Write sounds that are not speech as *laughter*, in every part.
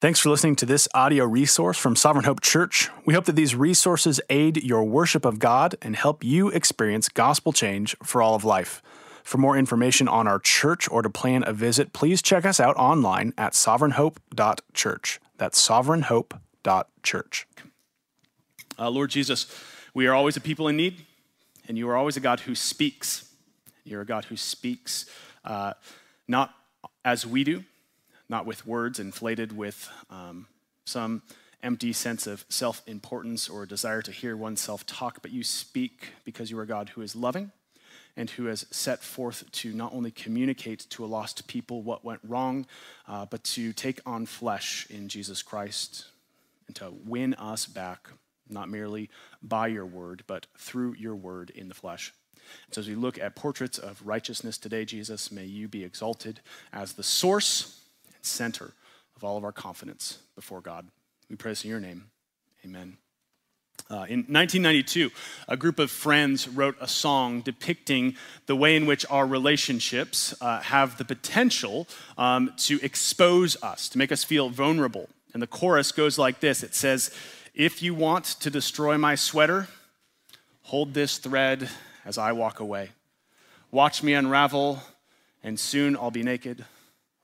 Thanks for listening to this audio resource from Sovereign Hope Church. We hope that these resources aid your worship of God and help you experience gospel change for all of life. For more information on our church or to plan a visit, please check us out online at sovereignhope.church. That's sovereignhope.church. Uh, Lord Jesus, we are always a people in need, and you are always a God who speaks. You're a God who speaks uh, not as we do, not with words inflated with um, some empty sense of self importance or desire to hear oneself talk, but you speak because you are God who is loving and who has set forth to not only communicate to a lost people what went wrong, uh, but to take on flesh in Jesus Christ and to win us back, not merely by your word, but through your word in the flesh. So, as we look at portraits of righteousness today, Jesus, may you be exalted as the source center of all of our confidence before God. We pray this in your name. Amen. Uh, in 1992, a group of friends wrote a song depicting the way in which our relationships uh, have the potential um, to expose us, to make us feel vulnerable. And the chorus goes like this it says, If you want to destroy my sweater, hold this thread as I walk away. Watch me unravel, and soon I'll be naked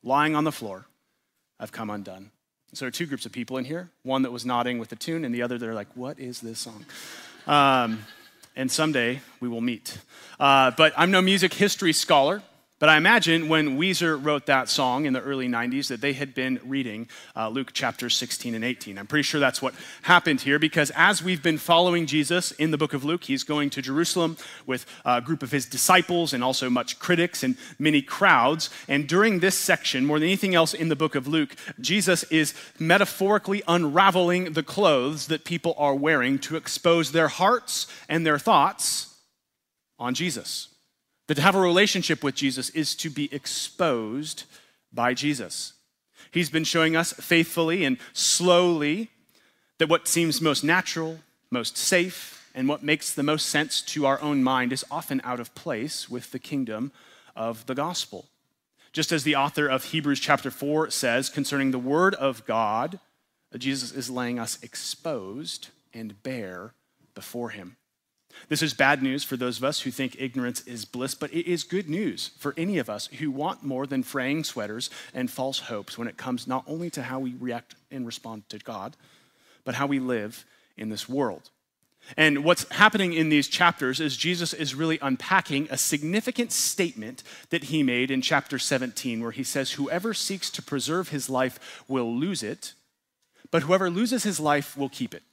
lying on the floor, I've come undone. So there are two groups of people in here one that was nodding with the tune, and the other they're like, What is this song? Um, and someday we will meet. Uh, but I'm no music history scholar. But I imagine when Weezer wrote that song in the early 90s that they had been reading uh, Luke chapters 16 and 18. I'm pretty sure that's what happened here because as we've been following Jesus in the book of Luke, he's going to Jerusalem with a group of his disciples and also much critics and many crowds. And during this section, more than anything else in the book of Luke, Jesus is metaphorically unraveling the clothes that people are wearing to expose their hearts and their thoughts on Jesus. That to have a relationship with Jesus is to be exposed by Jesus. He's been showing us faithfully and slowly that what seems most natural, most safe, and what makes the most sense to our own mind is often out of place with the kingdom of the gospel. Just as the author of Hebrews chapter 4 says concerning the word of God, Jesus is laying us exposed and bare before him. This is bad news for those of us who think ignorance is bliss, but it is good news for any of us who want more than fraying sweaters and false hopes when it comes not only to how we react and respond to God, but how we live in this world. And what's happening in these chapters is Jesus is really unpacking a significant statement that he made in chapter 17, where he says, Whoever seeks to preserve his life will lose it, but whoever loses his life will keep it.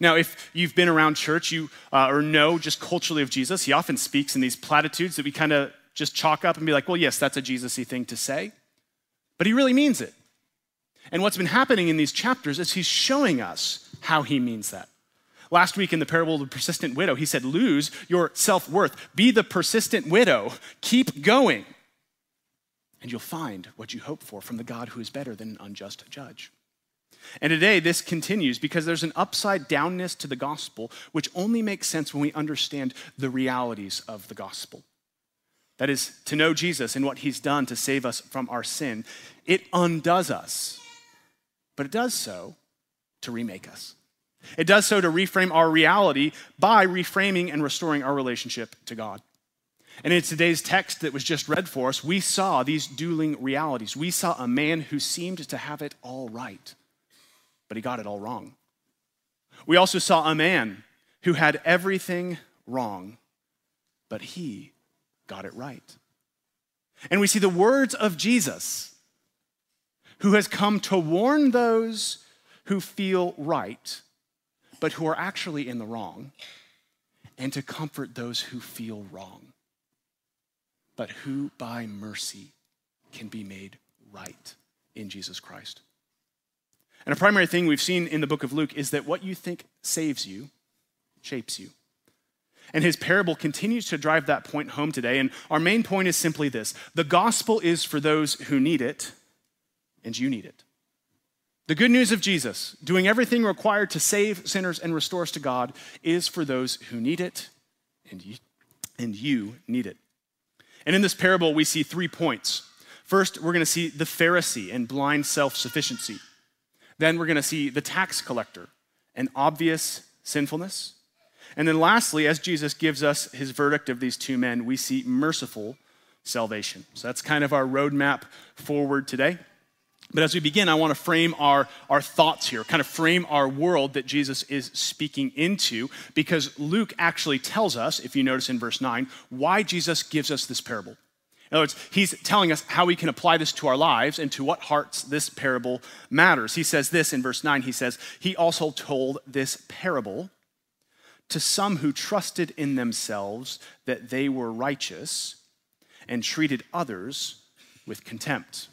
Now, if you've been around church, you uh, or know just culturally of Jesus, he often speaks in these platitudes that we kind of just chalk up and be like, well, yes, that's a Jesus-y thing to say. But he really means it. And what's been happening in these chapters is he's showing us how he means that. Last week in the parable of the persistent widow, he said, Lose your self worth. Be the persistent widow. Keep going. And you'll find what you hope for from the God who is better than an unjust judge. And today, this continues because there's an upside downness to the gospel, which only makes sense when we understand the realities of the gospel. That is, to know Jesus and what he's done to save us from our sin. It undoes us, but it does so to remake us. It does so to reframe our reality by reframing and restoring our relationship to God. And in today's text that was just read for us, we saw these dueling realities. We saw a man who seemed to have it all right but he got it all wrong. We also saw a man who had everything wrong, but he got it right. And we see the words of Jesus, who has come to warn those who feel right, but who are actually in the wrong, and to comfort those who feel wrong, but who by mercy can be made right in Jesus Christ. And a primary thing we've seen in the book of Luke is that what you think saves you shapes you. And his parable continues to drive that point home today. And our main point is simply this the gospel is for those who need it, and you need it. The good news of Jesus, doing everything required to save sinners and restore us to God, is for those who need it, and you, and you need it. And in this parable, we see three points. First, we're going to see the Pharisee and blind self sufficiency. Then we're going to see the tax collector, an obvious sinfulness. And then lastly, as Jesus gives us his verdict of these two men, we see merciful salvation. So that's kind of our roadmap forward today. But as we begin, I want to frame our, our thoughts here, kind of frame our world that Jesus is speaking into, because Luke actually tells us, if you notice in verse 9, why Jesus gives us this parable. In other words, he's telling us how we can apply this to our lives and to what hearts this parable matters. He says this in verse 9 He says, He also told this parable to some who trusted in themselves that they were righteous and treated others with contempt.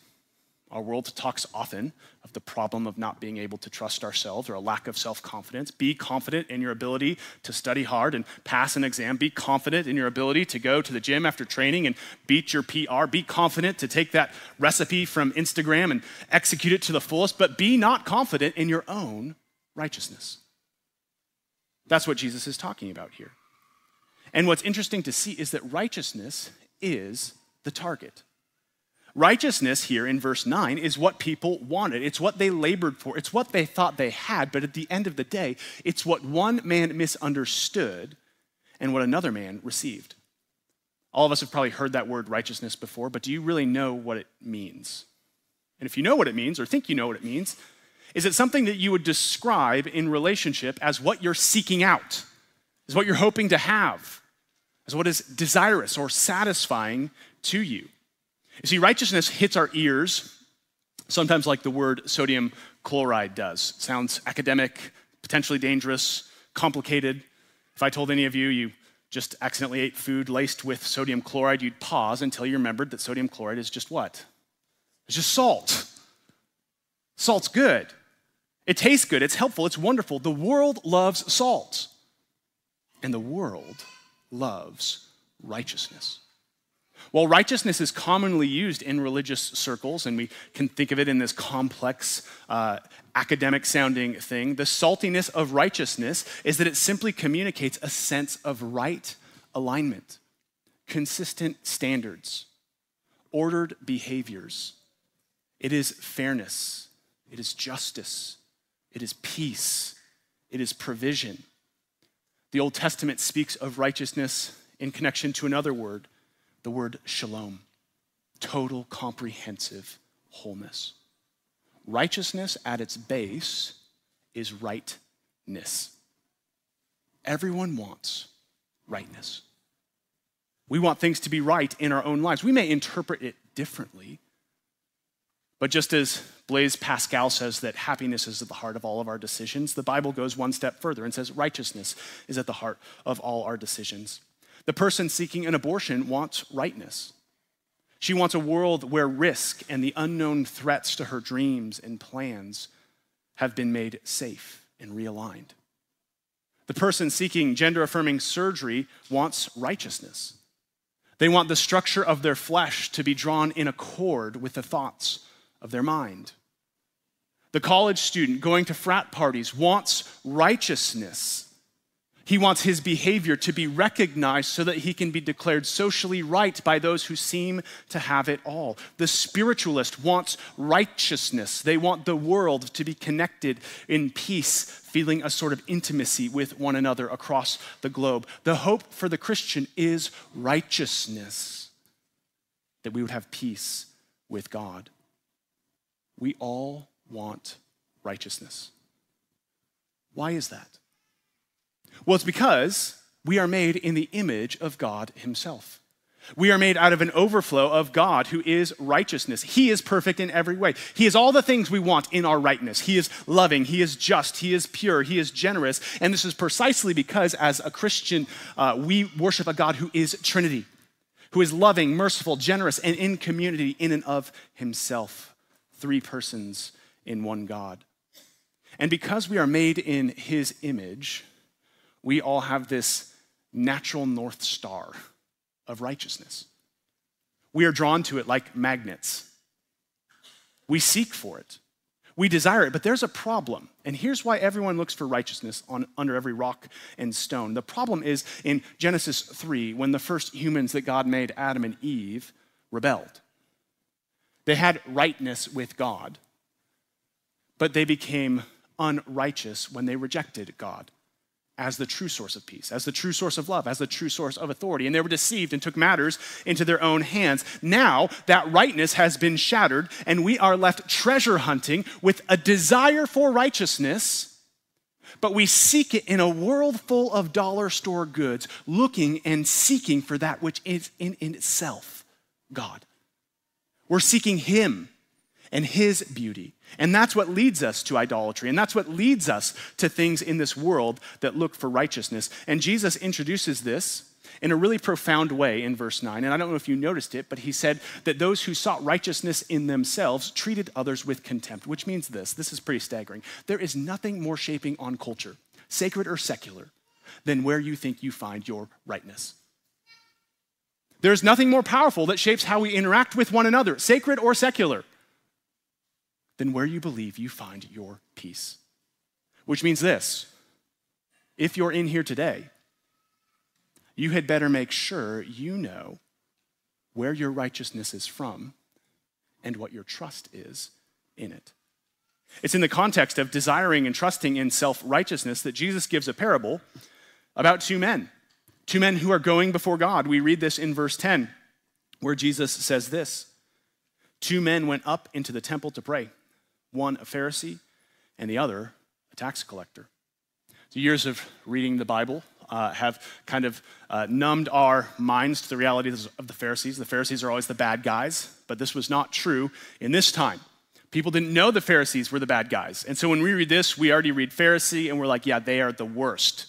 Our world talks often of the problem of not being able to trust ourselves or a lack of self confidence. Be confident in your ability to study hard and pass an exam. Be confident in your ability to go to the gym after training and beat your PR. Be confident to take that recipe from Instagram and execute it to the fullest, but be not confident in your own righteousness. That's what Jesus is talking about here. And what's interesting to see is that righteousness is the target. Righteousness here in verse 9 is what people wanted. It's what they labored for. It's what they thought they had. But at the end of the day, it's what one man misunderstood and what another man received. All of us have probably heard that word righteousness before, but do you really know what it means? And if you know what it means or think you know what it means, is it something that you would describe in relationship as what you're seeking out, as what you're hoping to have, as what is desirous or satisfying to you? You see, righteousness hits our ears sometimes like the word sodium chloride does. It sounds academic, potentially dangerous, complicated. If I told any of you you just accidentally ate food laced with sodium chloride, you'd pause until you remembered that sodium chloride is just what? It's just salt. Salt's good. It tastes good, it's helpful, it's wonderful. The world loves salt, and the world loves righteousness. While righteousness is commonly used in religious circles, and we can think of it in this complex, uh, academic sounding thing, the saltiness of righteousness is that it simply communicates a sense of right alignment, consistent standards, ordered behaviors. It is fairness, it is justice, it is peace, it is provision. The Old Testament speaks of righteousness in connection to another word the word shalom, total comprehensive wholeness. Righteousness at its base is rightness. Everyone wants rightness. We want things to be right in our own lives. We may interpret it differently, but just as Blaise Pascal says that happiness is at the heart of all of our decisions, the Bible goes one step further and says righteousness is at the heart of all our decisions. The person seeking an abortion wants rightness. She wants a world where risk and the unknown threats to her dreams and plans have been made safe and realigned. The person seeking gender affirming surgery wants righteousness. They want the structure of their flesh to be drawn in accord with the thoughts of their mind. The college student going to frat parties wants righteousness he wants his behavior to be recognized so that he can be declared socially right by those who seem to have it all. The spiritualist wants righteousness. They want the world to be connected in peace, feeling a sort of intimacy with one another across the globe. The hope for the Christian is righteousness, that we would have peace with God. We all want righteousness. Why is that? Well, it's because we are made in the image of God Himself. We are made out of an overflow of God who is righteousness. He is perfect in every way. He is all the things we want in our rightness. He is loving, He is just, He is pure, He is generous. And this is precisely because, as a Christian, uh, we worship a God who is Trinity, who is loving, merciful, generous, and in community in and of Himself. Three persons in one God. And because we are made in His image, we all have this natural North Star of righteousness. We are drawn to it like magnets. We seek for it. We desire it, but there's a problem. And here's why everyone looks for righteousness on, under every rock and stone. The problem is in Genesis 3, when the first humans that God made, Adam and Eve, rebelled. They had rightness with God, but they became unrighteous when they rejected God as the true source of peace, as the true source of love, as the true source of authority. And they were deceived and took matters into their own hands. Now that rightness has been shattered, and we are left treasure hunting with a desire for righteousness, but we seek it in a world full of dollar store goods, looking and seeking for that which is in, in itself God. We're seeking Him and His beauty. And that's what leads us to idolatry. And that's what leads us to things in this world that look for righteousness. And Jesus introduces this in a really profound way in verse 9. And I don't know if you noticed it, but he said that those who sought righteousness in themselves treated others with contempt, which means this this is pretty staggering. There is nothing more shaping on culture, sacred or secular, than where you think you find your rightness. There's nothing more powerful that shapes how we interact with one another, sacred or secular, than where you believe you find your peace. Which means this if you're in here today, you had better make sure you know where your righteousness is from and what your trust is in it. It's in the context of desiring and trusting in self righteousness that Jesus gives a parable about two men, two men who are going before God. We read this in verse 10, where Jesus says this Two men went up into the temple to pray one a Pharisee, and the other a tax collector. The years of reading the Bible uh, have kind of uh, numbed our minds to the realities of the Pharisees. The Pharisees are always the bad guys, but this was not true in this time. People didn't know the Pharisees were the bad guys. And so when we read this, we already read Pharisee and we're like, yeah, they are the worst.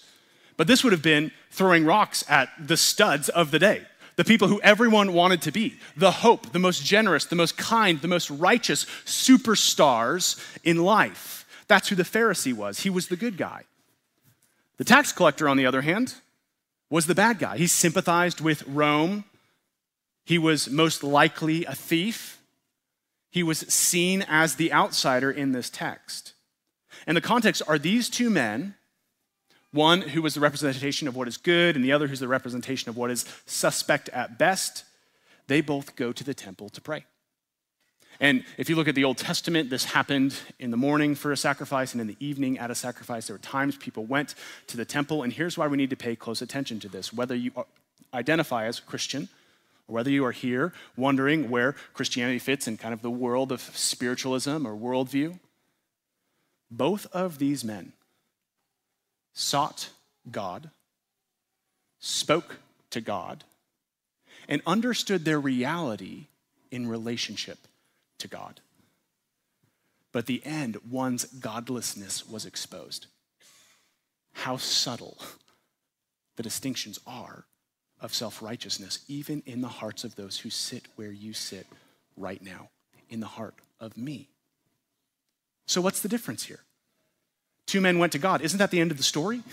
But this would have been throwing rocks at the studs of the day the people who everyone wanted to be, the hope, the most generous, the most kind, the most righteous superstars in life. That's who the Pharisee was. He was the good guy. The tax collector, on the other hand, was the bad guy. He sympathized with Rome. He was most likely a thief. He was seen as the outsider in this text. And the context are these two men one who was the representation of what is good, and the other who's the representation of what is suspect at best. They both go to the temple to pray. And if you look at the Old Testament, this happened in the morning for a sacrifice and in the evening at a sacrifice. There were times people went to the temple, and here's why we need to pay close attention to this. Whether you identify as Christian, or whether you are here wondering where Christianity fits in kind of the world of spiritualism or worldview, both of these men sought God, spoke to God, and understood their reality in relationship to God. But the end, one's godlessness was exposed. How subtle the distinctions are of self righteousness, even in the hearts of those who sit where you sit right now, in the heart of me. So, what's the difference here? Two men went to God. Isn't that the end of the story?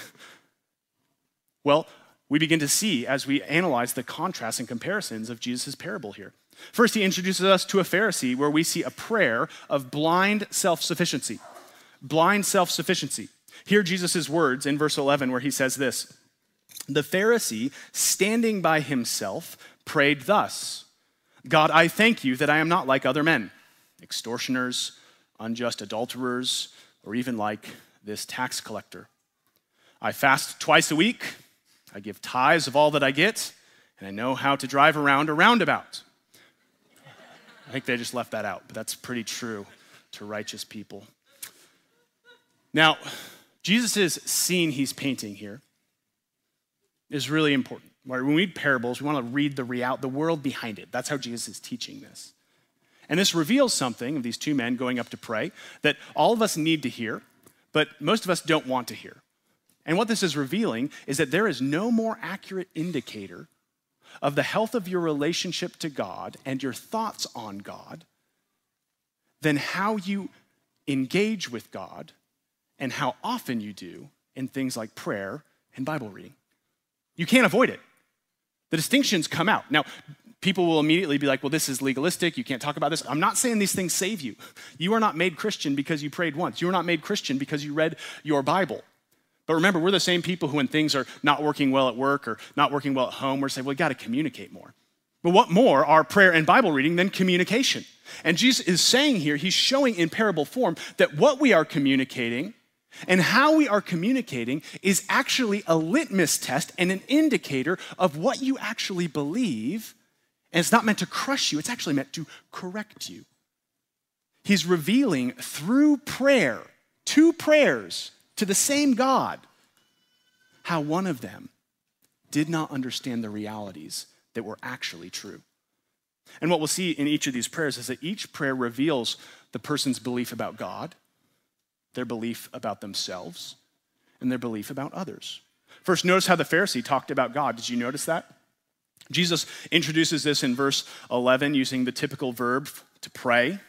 Well, we begin to see as we analyze the contrasts and comparisons of Jesus' parable here. First, he introduces us to a Pharisee where we see a prayer of blind self sufficiency. Blind self sufficiency. Hear Jesus' words in verse 11 where he says this The Pharisee, standing by himself, prayed thus God, I thank you that I am not like other men, extortioners, unjust adulterers, or even like this tax collector. I fast twice a week, I give tithes of all that I get, and I know how to drive around a roundabout. I think they just left that out, but that's pretty true to righteous people. Now, Jesus' scene he's painting here is really important. When we read parables, we want to read the real, the world behind it. That's how Jesus is teaching this. And this reveals something of these two men going up to pray that all of us need to hear, but most of us don't want to hear. And what this is revealing is that there is no more accurate indicator of the health of your relationship to God and your thoughts on God than how you engage with God and how often you do in things like prayer and Bible reading. You can't avoid it. The distinctions come out. Now, people will immediately be like, well, this is legalistic. You can't talk about this. I'm not saying these things save you. You are not made Christian because you prayed once. You are not made Christian because you read your Bible. But remember, we're the same people who, when things are not working well at work or not working well at home, we're saying, well, we got to communicate more. But what more are prayer and Bible reading than communication? And Jesus is saying here, he's showing in parable form that what we are communicating and how we are communicating is actually a litmus test and an indicator of what you actually believe. And it's not meant to crush you, it's actually meant to correct you. He's revealing through prayer, two prayers to the same God, how one of them did not understand the realities that were actually true. And what we'll see in each of these prayers is that each prayer reveals the person's belief about God, their belief about themselves, and their belief about others. First, notice how the Pharisee talked about God. Did you notice that? Jesus introduces this in verse 11 using the typical verb to pray,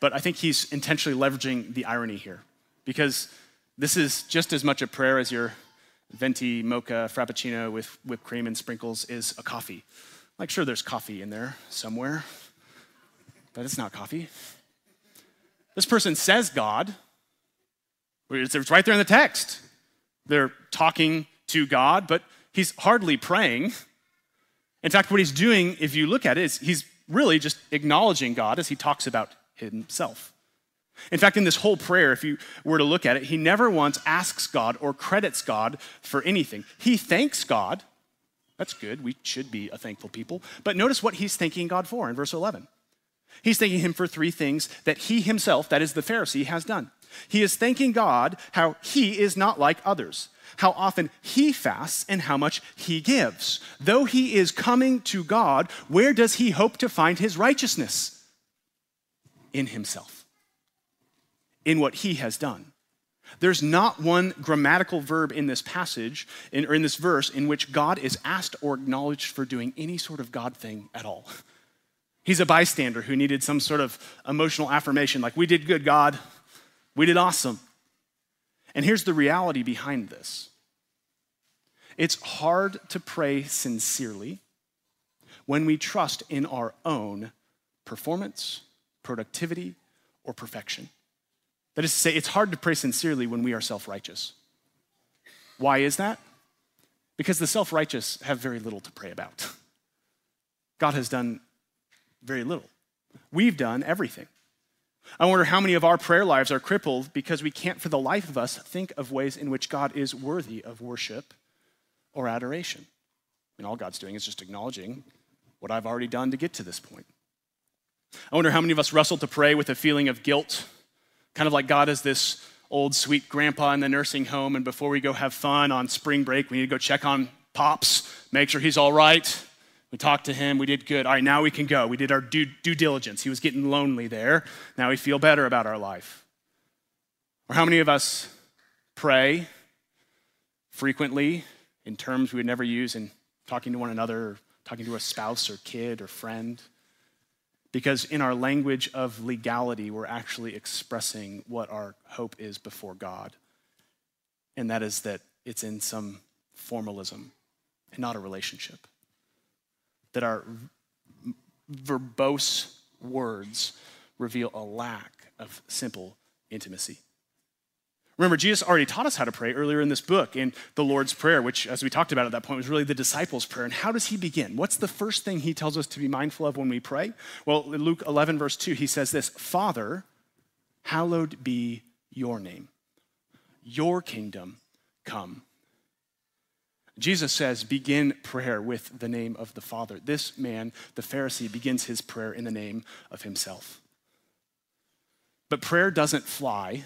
but I think he's intentionally leveraging the irony here because this is just as much a prayer as your venti mocha frappuccino with whipped cream and sprinkles is a coffee. Like, sure, there's coffee in there somewhere, but it's not coffee. This person says God, it's right there in the text. They're talking to God, but he's hardly praying. In fact, what he's doing, if you look at it, is he's really just acknowledging God as he talks about himself. In fact, in this whole prayer, if you were to look at it, he never once asks God or credits God for anything. He thanks God that's good. We should be a thankful people. But notice what he's thanking God for in verse 11. He's thanking him for three things that he himself, that is the Pharisee, has done. He is thanking God how he is not like others, how often he fasts, and how much he gives. Though he is coming to God, where does he hope to find his righteousness? In himself, in what he has done. There's not one grammatical verb in this passage, in, or in this verse, in which God is asked or acknowledged for doing any sort of God thing at all. *laughs* He's a bystander who needed some sort of emotional affirmation, like, we did good, God. We did awesome. And here's the reality behind this it's hard to pray sincerely when we trust in our own performance, productivity, or perfection. That is to say, it's hard to pray sincerely when we are self righteous. Why is that? Because the self righteous have very little to pray about. God has done very little. We've done everything. I wonder how many of our prayer lives are crippled because we can't, for the life of us, think of ways in which God is worthy of worship or adoration. And all God's doing is just acknowledging what I've already done to get to this point. I wonder how many of us wrestle to pray with a feeling of guilt Kind of like God is this old sweet grandpa in the nursing home, and before we go have fun on spring break, we need to go check on Pops, make sure he's all right. We talked to him, we did good. All right, now we can go. We did our due, due diligence. He was getting lonely there. Now we feel better about our life. Or how many of us pray frequently in terms we would never use in talking to one another, or talking to a spouse or kid or friend? Because in our language of legality, we're actually expressing what our hope is before God. And that is that it's in some formalism and not a relationship. That our verbose words reveal a lack of simple intimacy. Remember, Jesus already taught us how to pray earlier in this book in the Lord's Prayer, which, as we talked about at that point, was really the disciples' prayer. And how does he begin? What's the first thing he tells us to be mindful of when we pray? Well, in Luke 11, verse 2, he says this Father, hallowed be your name, your kingdom come. Jesus says, begin prayer with the name of the Father. This man, the Pharisee, begins his prayer in the name of himself. But prayer doesn't fly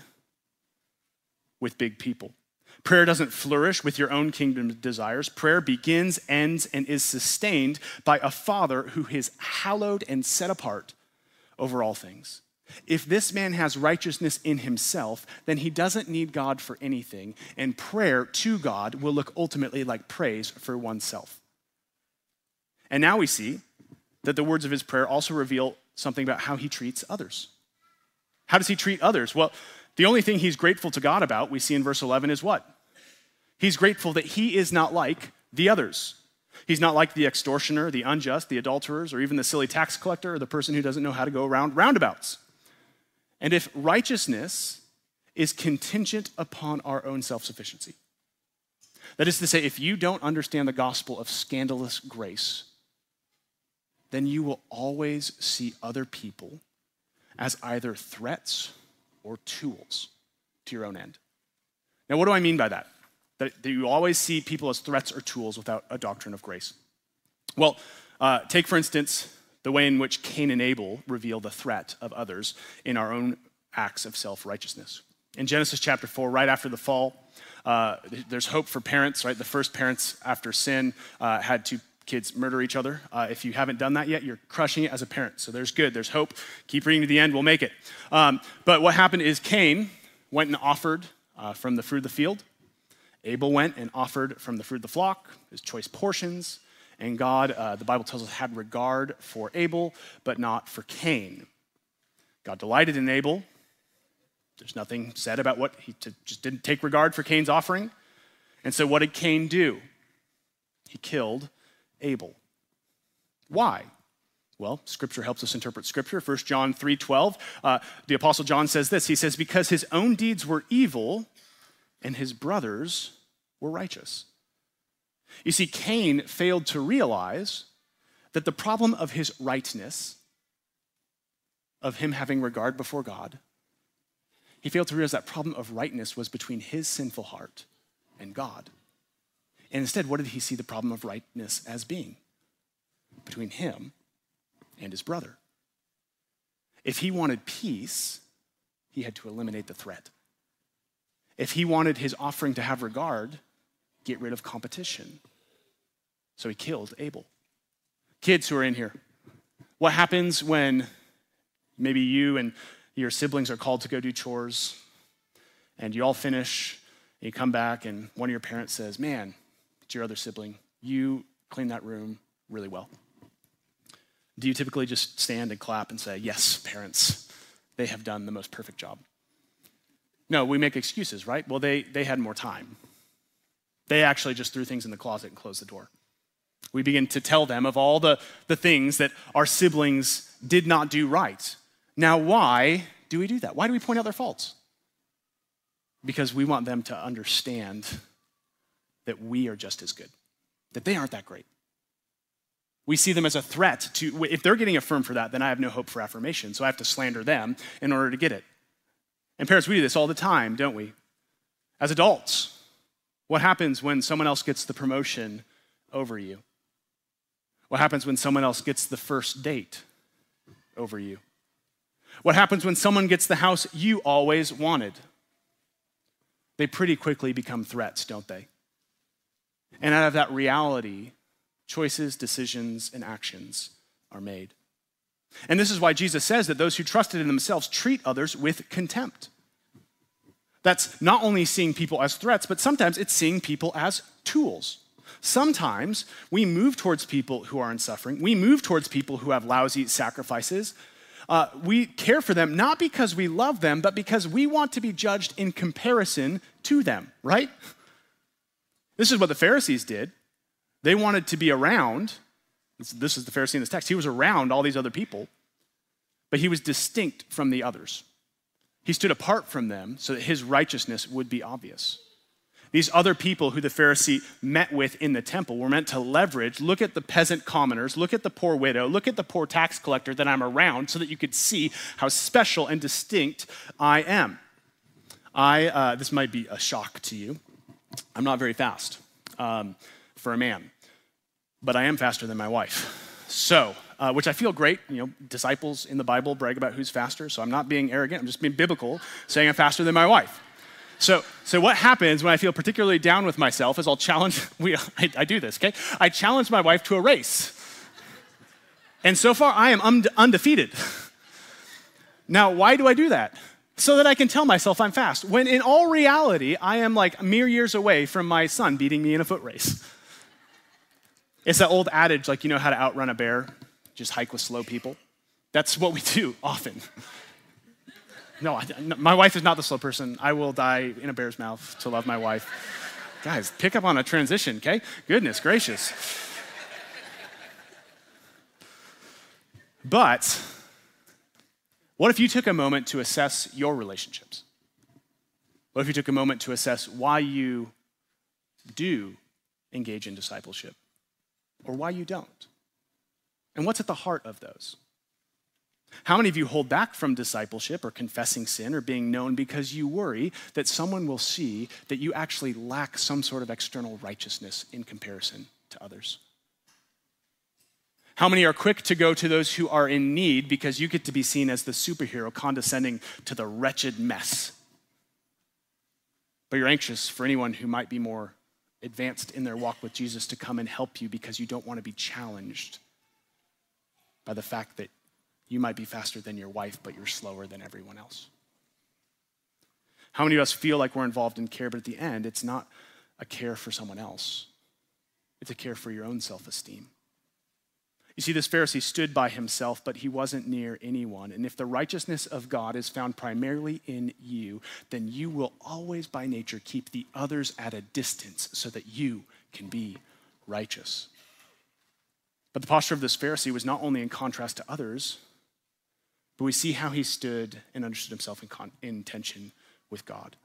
with big people. Prayer doesn't flourish with your own kingdom desires. Prayer begins, ends, and is sustained by a Father who is hallowed and set apart over all things. If this man has righteousness in himself, then he doesn't need God for anything, and prayer to God will look ultimately like praise for oneself. And now we see that the words of his prayer also reveal something about how he treats others. How does he treat others? Well, the only thing he's grateful to God about, we see in verse 11, is what? He's grateful that he is not like the others. He's not like the extortioner, the unjust, the adulterers, or even the silly tax collector or the person who doesn't know how to go around roundabouts. And if righteousness is contingent upon our own self sufficiency, that is to say, if you don't understand the gospel of scandalous grace, then you will always see other people as either threats or tools to your own end. Now, what do I mean by that? That, you always see people as threats or tools without a doctrine of grace. Well, uh, take for instance the way in which Cain and Abel reveal the threat of others in our own acts of self righteousness. In Genesis chapter 4, right after the fall, uh, there's hope for parents, right? The first parents after sin uh, had two kids murder each other. Uh, if you haven't done that yet, you're crushing it as a parent. So there's good, there's hope. Keep reading to the end, we'll make it. Um, but what happened is Cain went and offered uh, from the fruit of the field. Abel went and offered from the fruit of the flock, his choice portions. And God, uh, the Bible tells us, had regard for Abel, but not for Cain. God delighted in Abel. There's nothing said about what he just didn't take regard for Cain's offering. And so, what did Cain do? He killed Abel. Why? Well, Scripture helps us interpret Scripture. 1 John 3.12, uh, the Apostle John says this. He says, because his own deeds were evil and his brothers were righteous. You see, Cain failed to realize that the problem of his rightness, of him having regard before God, he failed to realize that problem of rightness was between his sinful heart and God. And instead, what did he see the problem of rightness as being? Between him and his brother. If he wanted peace, he had to eliminate the threat. If he wanted his offering to have regard, get rid of competition. So he killed Abel. Kids who are in here, what happens when maybe you and your siblings are called to go do chores and you all finish, and you come back, and one of your parents says, Man, it's your other sibling, you clean that room really well. Do you typically just stand and clap and say, Yes, parents, they have done the most perfect job? No, we make excuses, right? Well, they, they had more time. They actually just threw things in the closet and closed the door. We begin to tell them of all the, the things that our siblings did not do right. Now, why do we do that? Why do we point out their faults? Because we want them to understand that we are just as good, that they aren't that great. We see them as a threat to, if they're getting affirmed for that, then I have no hope for affirmation. So I have to slander them in order to get it. And parents, we do this all the time, don't we? As adults, what happens when someone else gets the promotion over you? What happens when someone else gets the first date over you? What happens when someone gets the house you always wanted? They pretty quickly become threats, don't they? And out of that reality, choices, decisions, and actions are made. And this is why Jesus says that those who trusted in themselves treat others with contempt. That's not only seeing people as threats, but sometimes it's seeing people as tools. Sometimes we move towards people who are in suffering. We move towards people who have lousy sacrifices. Uh, we care for them not because we love them, but because we want to be judged in comparison to them, right? This is what the Pharisees did. They wanted to be around. This is the Pharisee in this text. He was around all these other people, but he was distinct from the others. He stood apart from them so that his righteousness would be obvious. These other people who the Pharisee met with in the temple were meant to leverage. Look at the peasant commoners, look at the poor widow, look at the poor tax collector that I'm around so that you could see how special and distinct I am. I, uh, this might be a shock to you. I'm not very fast um, for a man, but I am faster than my wife. So, uh, which I feel great. You know, disciples in the Bible brag about who's faster, so I'm not being arrogant. I'm just being biblical, saying I'm faster than my wife. So, so what happens when I feel particularly down with myself is I'll challenge, *laughs* we, I, I do this, okay? I challenge my wife to a race. And so far, I am undefeated. *laughs* Now, why do I do that? So that I can tell myself I'm fast, when in all reality, I am like mere years away from my son beating me in a foot race. It's that old adage, like, you know how to outrun a bear? Just hike with slow people. That's what we *laughs* do often. No, I, no, my wife is not the slow person. I will die in a bear's mouth to love my wife. Guys, pick up on a transition, okay? Goodness gracious. But what if you took a moment to assess your relationships? What if you took a moment to assess why you do engage in discipleship? or why you don't. And what's at the heart of those? How many of you hold back from discipleship or confessing sin or being known because you worry that someone will see that you actually lack some sort of external righteousness in comparison to others? How many are quick to go to those who are in need because you get to be seen as the superhero condescending to the wretched mess? But you're anxious for anyone who might be more advanced in their walk with Jesus to come and help you because you don't want to be challenged by the fact that you might be faster than your wife, but you're slower than everyone else. How many of us feel like we're involved in care, but at the end, it's not a care for someone else, it's a care for your own self esteem? You see, this Pharisee stood by himself, but he wasn't near anyone. And if the righteousness of God is found primarily in you, then you will always, by nature, keep the others at a distance so that you can be righteous. But the posture of this Pharisee was not only in contrast to others, but we see how he stood and understood himself in, con- in tension with God.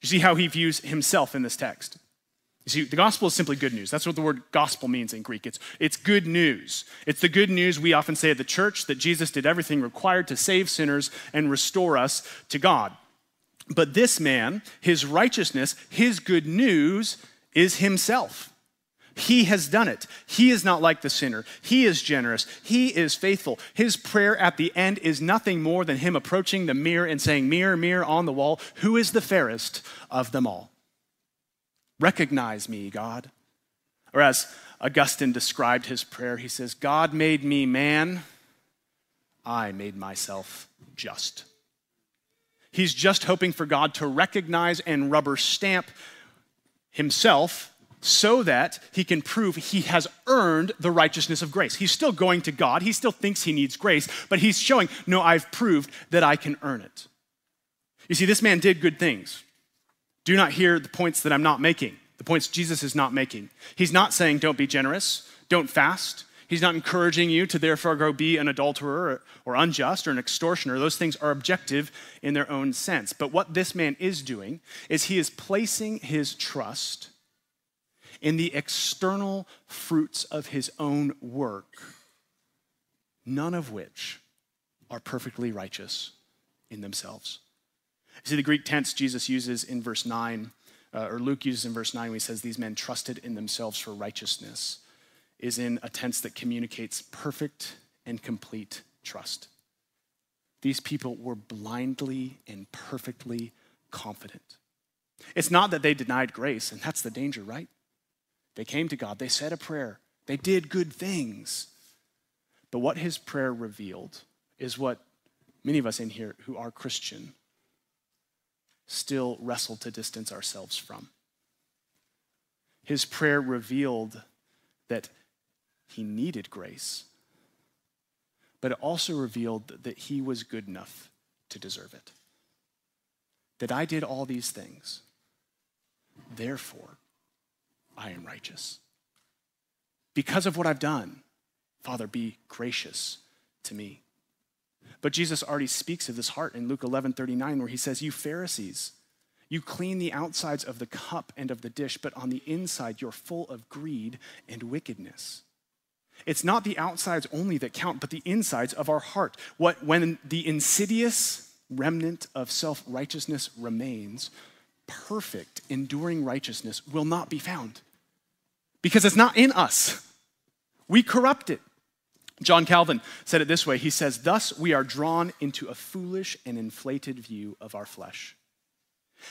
You see how he views himself in this text. You see, the gospel is simply good news. That's what the word gospel means in Greek. It's, it's good news. It's the good news we often say at the church that Jesus did everything required to save sinners and restore us to God. But this man, his righteousness, his good news is himself. He has done it. He is not like the sinner. He is generous. He is faithful. His prayer at the end is nothing more than him approaching the mirror and saying, Mirror, mirror on the wall, who is the fairest of them all? Recognize me, God. Or as Augustine described his prayer, he says, God made me man, I made myself just. He's just hoping for God to recognize and rubber stamp himself so that he can prove he has earned the righteousness of grace. He's still going to God, he still thinks he needs grace, but he's showing, no, I've proved that I can earn it. You see, this man did good things. Do not hear the points that I'm not making, the points Jesus is not making. He's not saying don't be generous, don't fast. He's not encouraging you to therefore go be an adulterer or, unjust or an extortioner. Those things are objective in their own sense. But what this man is doing is he is placing his trust in the external fruits of his own work, none of which are perfectly righteous in themselves. See, the Greek tense Jesus uses in verse 9, uh, or Luke uses in verse 9 when he says, These men trusted in themselves for righteousness, is in a tense that communicates perfect and complete trust. These people were blindly and perfectly confident. It's not that they denied grace, and that's the danger, right? They came to God, they said a prayer, they did good things. But what his prayer revealed is what many of us in here who are Christian still wrestle to distance ourselves from. His prayer revealed that he needed grace, but it also revealed that he was good enough to deserve it. That I did all these things, therefore I am righteous. Because of what I've done, Father, be gracious to me. But Jesus already speaks of this heart in Luke 11 39, where he says, You Pharisees, you clean the outsides of the cup and of the dish, but on the inside you're full of greed and wickedness. It's not the outsides only that count, but the insides of our heart. What, when the insidious remnant of self righteousness remains, perfect, enduring righteousness will not be found because it's not in us. We corrupt it. John Calvin said it this way He says, Thus we are drawn into a foolish and inflated view of our flesh.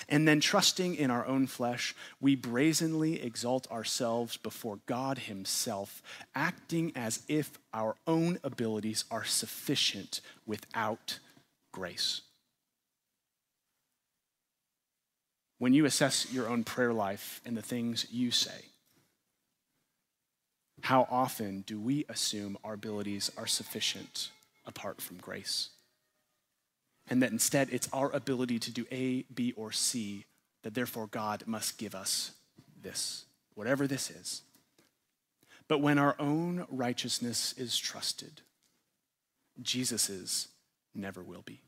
And then, trusting in our own flesh, we brazenly exalt ourselves before God Himself, acting as if our own abilities are sufficient without grace. When you assess your own prayer life and the things you say, how often do we assume our abilities are sufficient apart from grace? And that instead it's our ability to do A, B, or C that therefore God must give us this, whatever this is. But when our own righteousness is trusted, Jesus's never will be.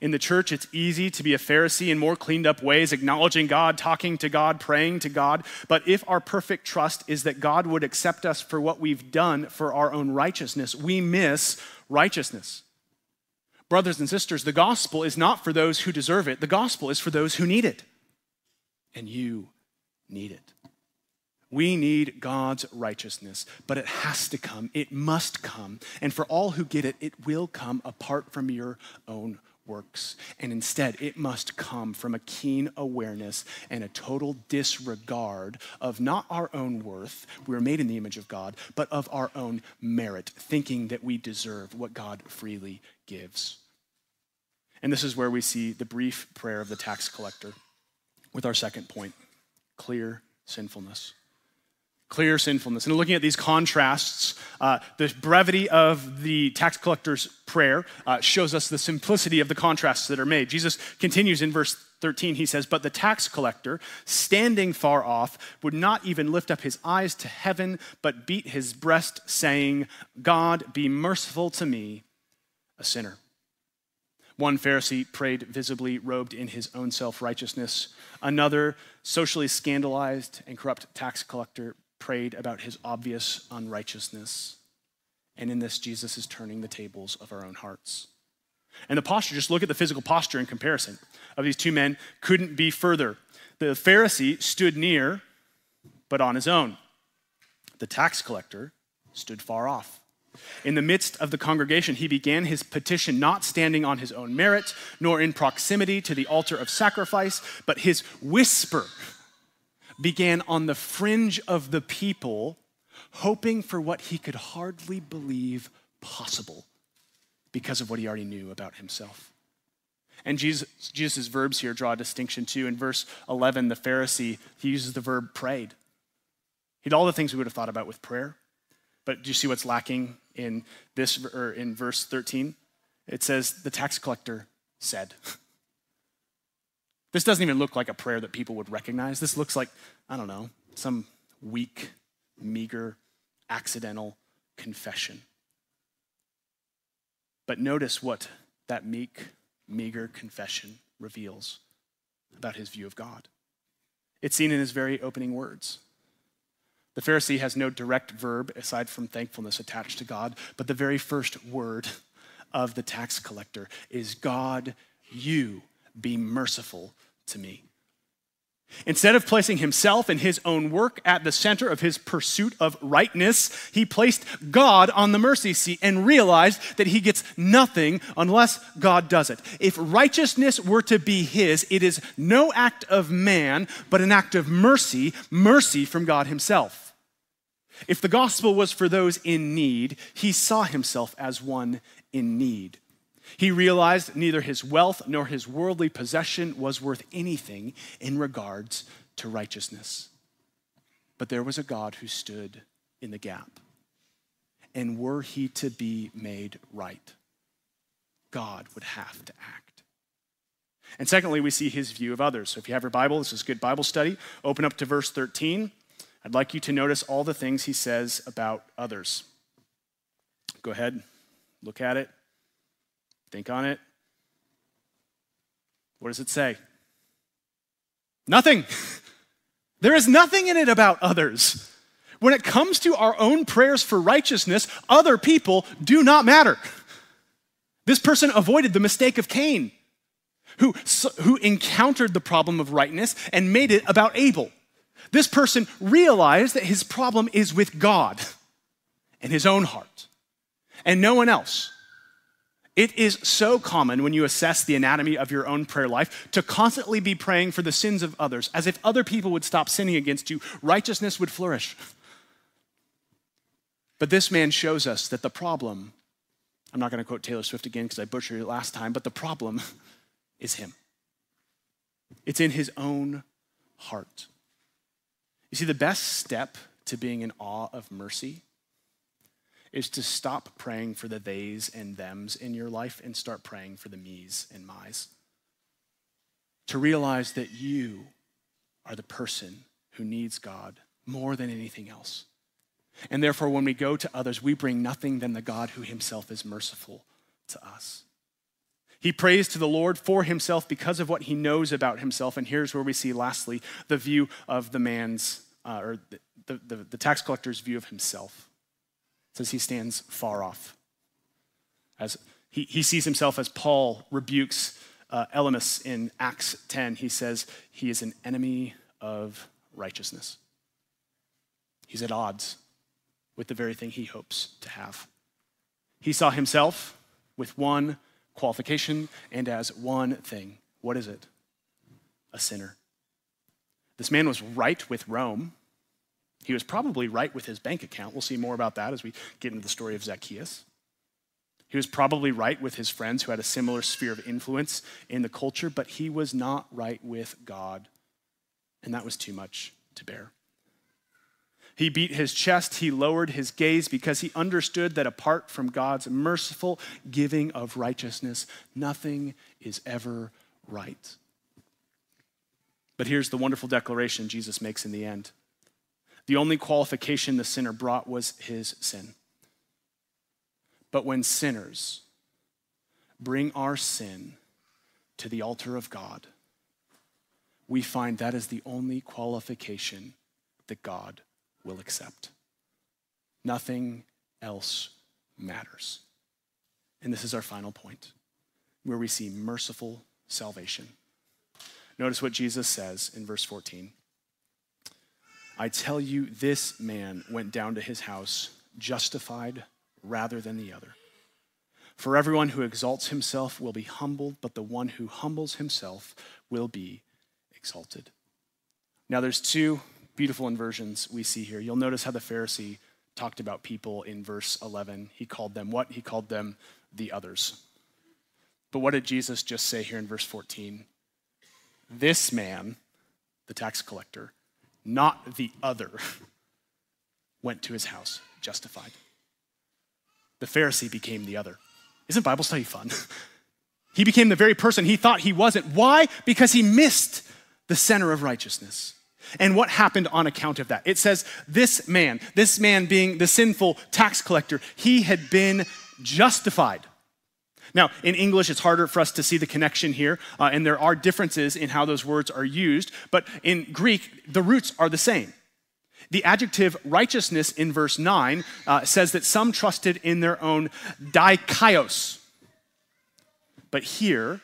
In the church, it's easy to be a Pharisee in more cleaned up ways, acknowledging God, talking to God, praying to God. But if our perfect trust is that God would accept us for what we've done for our own righteousness, we miss righteousness. Brothers and sisters, the gospel is not for those who deserve it, the gospel is for those who need it. And you need it. We need God's righteousness, but it has to come. It must come. And for all who get it, it will come apart from your own works. And instead, it must come from a keen awareness and a total disregard of not our own worth, we are made in the image of God, but of our own merit, thinking that we deserve what God freely gives. And this is where we see the brief prayer of the tax collector with our second point clear sinfulness clear sinfulness. And looking at these contrasts, uh, the brevity of the tax collector's prayer uh, shows us the simplicity of the contrasts that are made. Jesus continues in verse 13, he says, But the tax collector, standing far off, would not even lift up his eyes to heaven, but beat his breast, saying, God, be merciful to me, a sinner. One Pharisee prayed visibly robed in his own self righteousness. Another, socially scandalized and corrupt tax collector, prayed about his obvious unrighteousness. And in this, Jesus is turning the tables of our own hearts. And the posture, just look at the physical posture in comparison of these two men, couldn't be further. The Pharisee stood near, but on his own. The tax collector stood far off. In the midst of the congregation, he began his petition not standing on his own merit, nor in proximity to the altar of sacrifice, but his whisper began on the fringe of the people, hoping for what he could hardly believe possible because of what he already knew about himself. And Jesus' Jesus' verbs here draw a distinction too. In verse 11, the Pharisee, he uses the verb prayed. He did all the things we would have thought about with prayer. But do you see what's lacking in this or in verse 13? It says the tax collector said. *laughs* This doesn't even look like a prayer that people would recognize. This looks like, I don't know, some weak, meager, accidental confession. But notice what that meek, meager confession reveals about his view of God. It's seen in his very opening words. The Pharisee has no direct verb aside from thankfulness attached to God, but the very first word of the tax collector is God, you be merciful to me. Instead of placing himself and his own work at the center of his pursuit of rightness, he placed God on the mercy seat and realized that he gets nothing unless God does it. If righteousness were to be his, it is no act of man, but an act of mercy, mercy from God himself. If the gospel was for those in need, he saw himself as one in need. He realized neither his wealth nor his worldly possession was worth anything in regards to righteousness. But there was a God who stood in the gap. And were he to be made right, God would have to act. And secondly, we see his view of others. So if you have your Bible, this is a good Bible study. Open up to verse 13. I'd like you to notice all the things he says about others. Go ahead, look at it. Think on it. What does it say? Nothing. *laughs* there is nothing in it about others. When it comes to our own prayers for righteousness, other people do not matter. This person avoided the mistake of Cain, who, who encountered the problem of rightness and made it about Abel. This person realized that his problem is with God and his own heart and no one else. It is so common when you assess the anatomy of your own prayer life to constantly be praying for the sins of others, as if other people would stop sinning against you, righteousness would flourish. But this man shows us that the problem, I'm not going to quote Taylor Swift again because I butchered it last time, but the problem *laughs* is him. It's in his own heart. You see, the best step to being in awe of mercy is to stop praying for the theys and thems in your life and start praying for the me's and my's. To realize that you are the person who needs God more than anything else. And therefore, when we go to others, we bring nothing than the God who himself is merciful to us. He prays to the Lord for himself because of what he knows about himself. And here's where we see, lastly, the view of the man's, uh, or the, the, the tax collector's view of himself. Says he stands far off. As he, he sees himself as Paul rebukes uh, Elymas in Acts 10. He says he is an enemy of righteousness. He's at odds with the very thing he hopes to have. He saw himself with one qualification and as one thing. What is it? A sinner. This man was right with Rome. He was probably right with his bank account. We'll see more about that as we get into the story of Zacchaeus. He was probably right with his friends who had a similar sphere of influence in the culture, but he was not right with God. And that was too much to bear. He beat his chest, he lowered his gaze because he understood that apart from God's merciful giving of righteousness, nothing is ever right. But here's the wonderful declaration Jesus makes in the end the only qualification the sinner brought was his sin. But when sinners bring our sin to the altar of God, we find that is the only qualification that God will accept. Nothing else matters. And this is our final point, where we see merciful salvation. Notice what Jesus says in verse 14. I tell you, this man went down to his house justified rather than the other. For everyone who exalts himself will be humbled, but the one who humbles himself will be exalted. Now, there's two beautiful inversions we see here. You'll notice how the Pharisee talked about people in verse 11. He called them what? He called them the others. But what did Jesus just say here in verse 14? This man, the tax collector, not the other, *laughs* went to his house justified. The Pharisee became the other. Isn't Bible study fun? *laughs* he became the very person he thought he wasn't. Why? Because he missed the center of righteousness. And what happened on account of that? It says, This man, this man being the sinful tax collector, he had been justified. Now, in English, it's harder for us to see the connection here, uh, and there are differences in how those words are used, but in Greek, the roots are the same. The adjective righteousness in verse 9 uh, says that some trusted in their own dikaios. But here,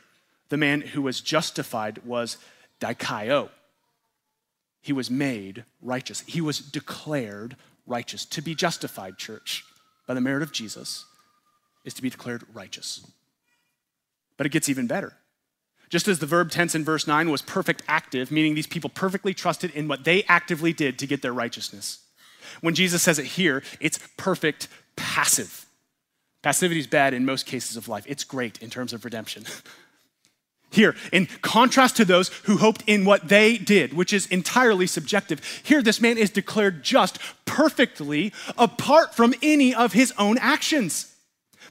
the man who was justified was dikaio. He was made righteous. He was declared righteous. To be justified, church, by the merit of Jesus, is to be declared righteous. But it gets even better. Just as the verb tense in verse 9 was perfect active, meaning these people perfectly trusted in what they actively did to get their righteousness. When Jesus says it here, it's perfect passive. Passivity is bad in most cases of life, it's great in terms of redemption. *laughs* Here, in contrast to those who hoped in what they did, which is entirely subjective, here this man is declared just perfectly apart from any of his own actions,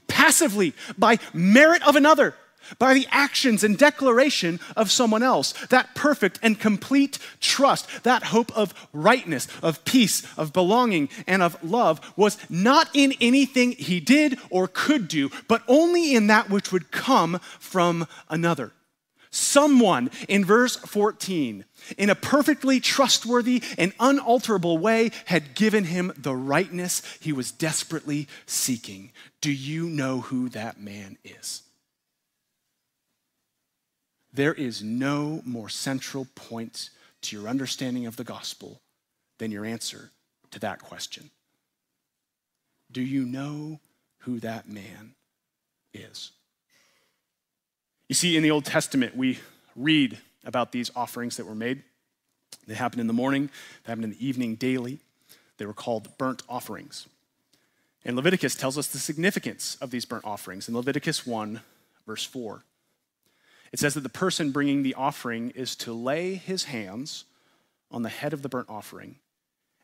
passively by merit of another by the actions and declaration of someone else. That perfect and complete trust, that hope of rightness, of peace, of belonging, and of love was not in anything he did or could do, but only in that which would come from another. Someone in verse 14, in a perfectly trustworthy and unalterable way, had given him the rightness he was desperately seeking. Do you know who that man is? There is no more central point to your understanding of the gospel than your answer to that question. Do you know who that man is? You see, in the Old Testament, we read about these offerings that were made. They happened in the morning, they happened in the evening daily. They were called burnt offerings. And Leviticus tells us the significance of these burnt offerings in Leviticus 1, verse 4. It says that the person bringing the offering is to lay his hands on the head of the burnt offering,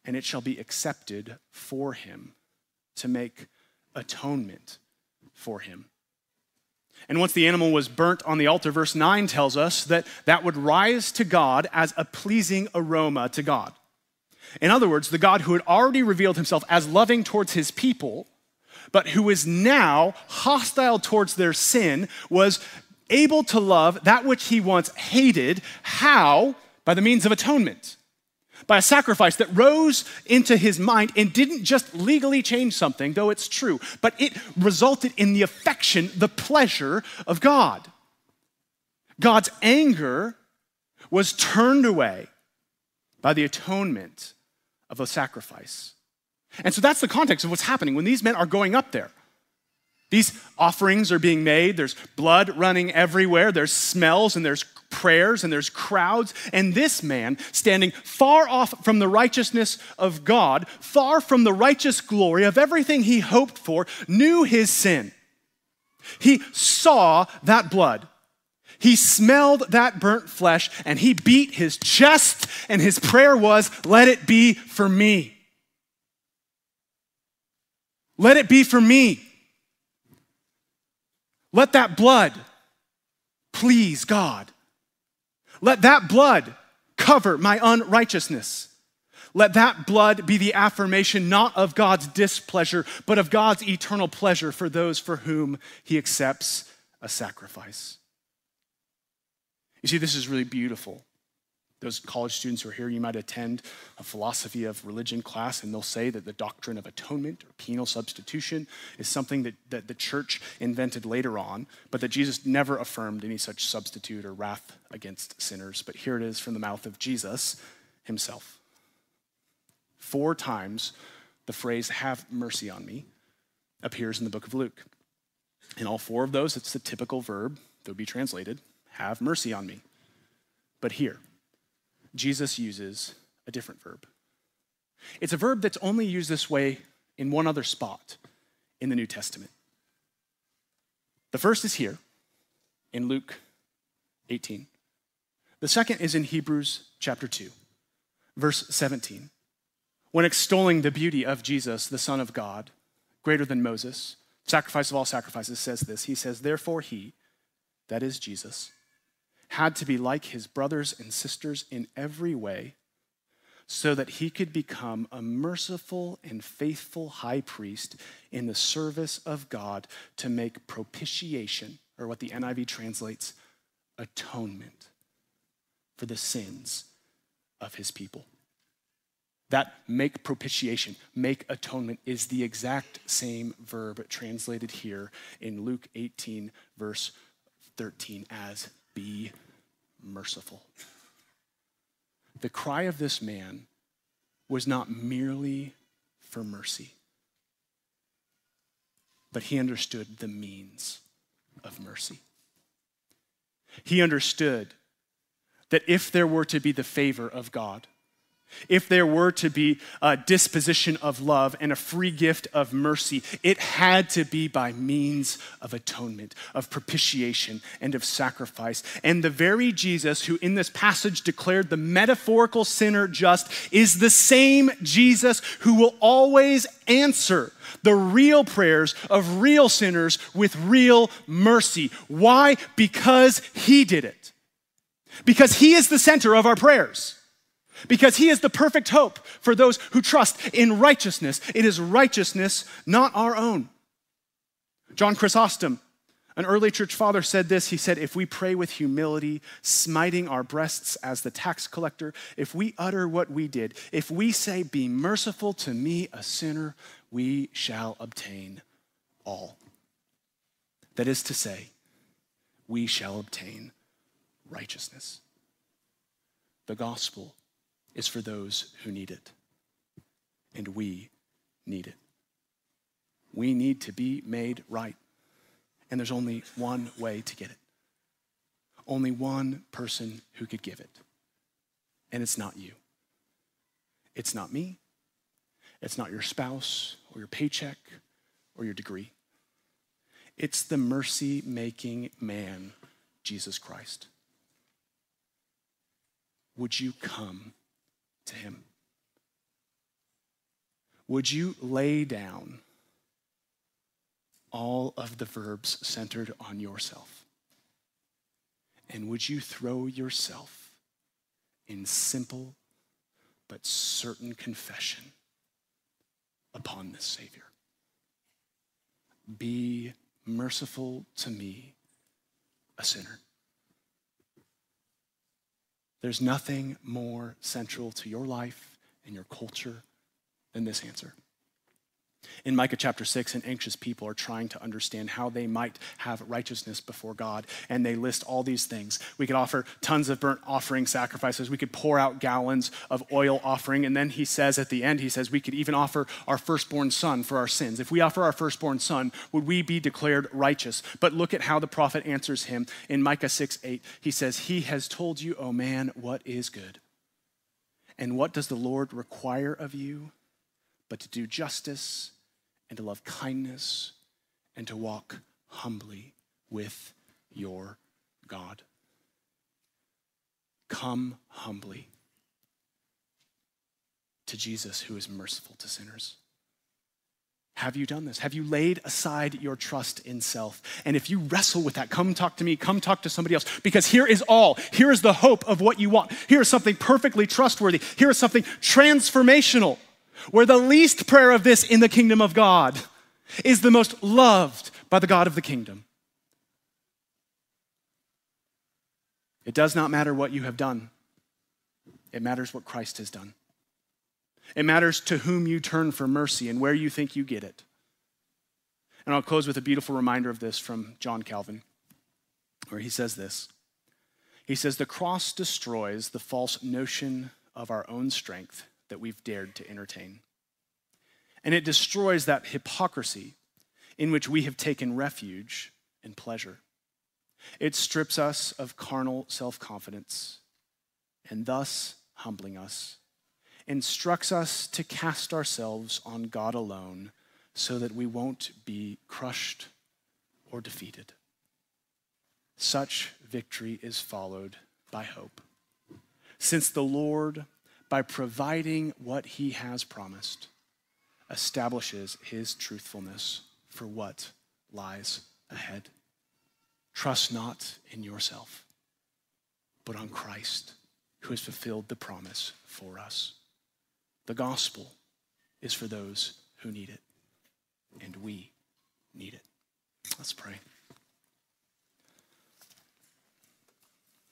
and it shall be accepted for him to make atonement for him. And once the animal was burnt on the altar, verse 9 tells us that that would rise to God as a pleasing aroma to God. In other words, the God who had already revealed himself as loving towards his people, but who is now hostile towards their sin, was able to love that which he once hated. How? By the means of atonement, by a sacrifice that rose into his mind and didn't just legally change something, though it's true, but it resulted in the affection, the pleasure of God. God's anger was turned away by the atonement of a sacrifice. And so that's the context of what's happening when these men are going up there. These offerings are being made, there's blood running everywhere, there's smells and there's prayers and there's crowds. And this man, standing far off from the righteousness of God, far from the righteous glory of everything he hoped for, knew his sin. He saw that blood. He smelled that burnt flesh and he beat his chest, and his prayer was, Let it be for me. Let it be for me. Let that blood please God. Let that blood cover my unrighteousness. Let that blood be the affirmation not of God's displeasure, but of God's eternal pleasure for those for whom he accepts a sacrifice. You see, this is really beautiful. Those college students who are here, you might attend a philosophy of religion class, and they'll say that the doctrine of atonement or penal substitution is something that, that the church invented later on, but that Jesus never affirmed any such substitute or wrath against sinners. But here it is from the mouth of Jesus himself. Four times the phrase, have mercy on me, appears in the book of Luke. In all four of those, it's the typical verb that would be translated, have mercy on me. But here, Jesus uses a different verb. It's a verb that's only used this way in one other spot in the New Testament. The first is here in Luke 18. The second is in Hebrews chapter 2, verse 17. When extolling the beauty of Jesus, the Son of God, greater than Moses, sacrifice of all sacrifices, says this He says, Therefore, he, that is Jesus, had to be like his brothers and sisters in every way so that he could become a merciful and faithful high priest in the service of God to make propitiation, or what the NIV translates, atonement for the sins of his people. That make propitiation, make atonement, is the exact same verb translated here in Luke 18, verse 13, as be merciful. The cry of this man was not merely for mercy, but he understood the means of mercy. He understood that if there were to be the favor of God, if there were to be a disposition of love and a free gift of mercy, it had to be by means of atonement, of propitiation, and of sacrifice. And the very Jesus who in this passage declared the metaphorical sinner just is the same Jesus who will always answer the real prayers of real sinners with real mercy. Why? Because he did it. Because he is the center of our prayers because he is the perfect hope for those who trust in righteousness. It is righteousness, not our own. John Chrysostom, an early church father, said this. He said, If we pray with humility, smiting our breasts as the tax collector, if we utter what we did, if we say, Be merciful to me, a sinner, we shall obtain all. That is to say, we shall obtain righteousness. The gospel is for those who need it. And we need it. We need to be made right. And there's only one way to get it. Only one person who could give it. And it's not you. It's not me. It's not your spouse or your paycheck or your degree. It's the mercy making man, Jesus Christ. Would you come to Him? Would you lay down all of the verbs centered on yourself? And would you throw yourself in simple but certain confession upon this Savior? Be merciful to me, a sinner. There's nothing more central to your life and your culture than this answer. In Micah chapter 6, an anxious people are trying to understand how they might have righteousness before God, and they list all these things. We could offer tons of burnt offering sacrifices, we could pour out gallons of oil offering, and then he says at the end, he says, we could even offer our firstborn son for our sins. If we offer our firstborn son, would we be declared righteous? But look at how the prophet answers him in Micah 6 8. He says, He has told you, O man, what is good. And what does the Lord require of you? But to do justice and to love kindness and to walk humbly with your God. Come humbly to Jesus, who is merciful to sinners. Have you done this? Have you laid aside your trust in self? And if you wrestle with that, come talk to me, come talk to somebody else, because here is all. Here is the hope of what you want. Here is something perfectly trustworthy. Here is something transformational. Where the least prayer of this in the kingdom of God is the most loved by the God of the kingdom. It does not matter what you have done, it matters what Christ has done. It matters to whom you turn for mercy and where you think you get it. And I'll close with a beautiful reminder of this from John Calvin, where he says this. He says, The cross destroys the false notion of our own strength that we've dared to entertain. And it destroys that hypocrisy in which we have taken refuge in pleasure. It strips us of carnal self confidence and thus humbling us, instructs us to cast ourselves on God alone so that we won't be crushed or defeated. Such victory is followed by hope. Since the Lord by providing what he has promised, establishes his truthfulness for what lies ahead. Trust not in yourself, but on Christ, who has fulfilled the promise for us. The gospel is for those who need it, and we need it. Let's pray.